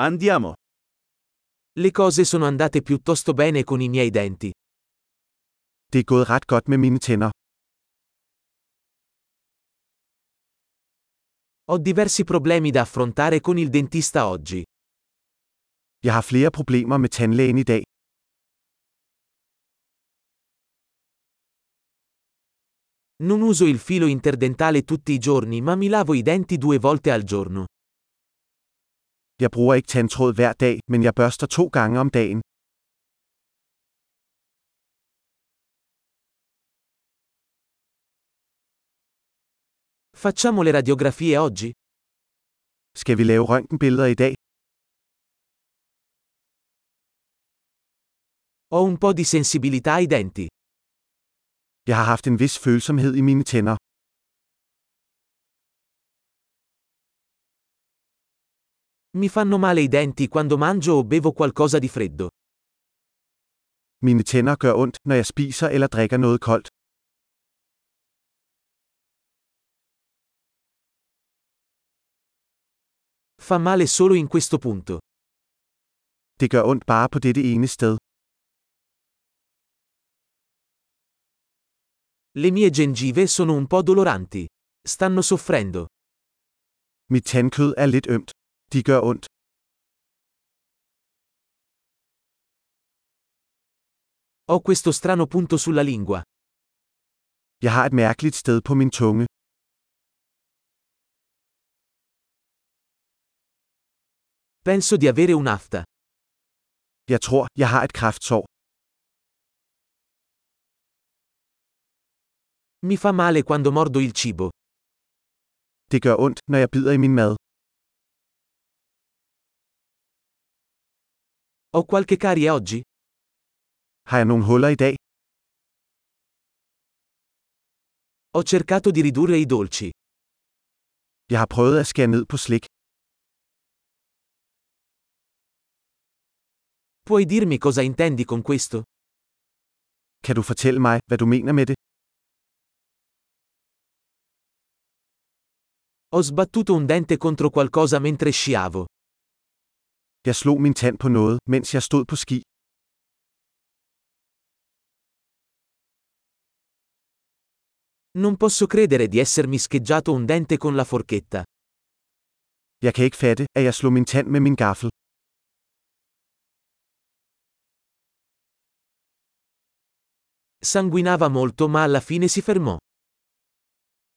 Andiamo. Le cose sono andate piuttosto bene con i miei denti. Det er gået ret godt med mine tænder. Ho diversi problemi da affrontare con il dentista oggi. Jeg har flere problemer med tandlægen i dag. Non uso il filo interdentale tutti i giorni ma mi lavo i denti due volte al giorno. Jeg bruger ikke tandtråd hver dag, men jeg børster to gange om dagen. Facciamo le radiografie oggi? Skal vi lave røntgenbilleder i dag? Ho un po' di sensibilità ai denti. Jeg har haft en vis følsomhed i mine tænder. Mi fanno male i denti quando mangio o bevo qualcosa di freddo. Mine tænder gør ondt, når jeg spiser eller drikker noget koldt. Fa male solo in questo punto. Det gør ondt bare på dette ene sted. Le mie gengive sono un po' doloranti. Stanno soffrendo. Mit tandkød er lidt ømt. De gør ondt. Ho questo strano punto sulla lingua. Jeg har et mærkeligt sted på min tunge. Penso di avere un'afta. Jeg tror, jeg har et kræftsår. Mi fa male quando mordo il cibo. Det gør ondt, når jeg bider i min mad. Ho qualche carie oggi? Har jeg nogle huller i dag? Ho cercato di ridurre i dolci. Jeg har prøvet at skære ned på slik. Puoi dirmi cosa intendi con questo? Kan du fortælle mig, hvad du mener med det? Ho sbattuto un dente contro qualcosa mentre sciavo. Jeg slog min tand på noget, mens jeg stod på ski. Non posso credere di essermi scheggiato un dente con la forchetta. Jeg kan ikke fatte, at jeg slog min tand med min gaffel. Sanguinava molto ma alla fine si fermò.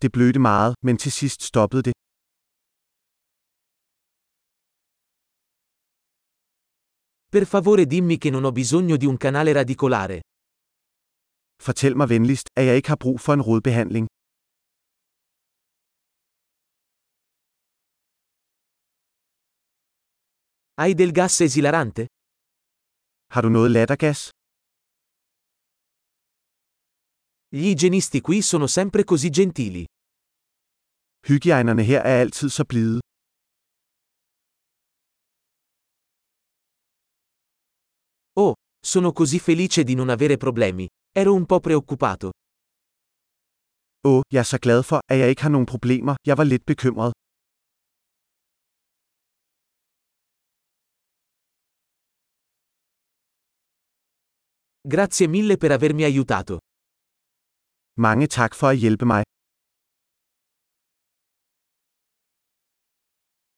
Det blødte meget, men til sidst stoppede det. Per favore dimmi che non ho bisogno di un canale radicolare. Fortæl mig venligst, at jeg ikke har brug for en rodbehandling. Hai del gas esilarante? Har du noget lattergas? Gli igienisti qui sono sempre così gentili. Hygiejnerne her er altid så blide. Sono così felice di non avere problemi. Ero un po' preoccupato. Åh, jeg er så glad for, at jeg ikke har nogen problemer. Jeg var lidt bekymret. Grazie mille per avermi aiutato. Mange tak for at hjælpe mig.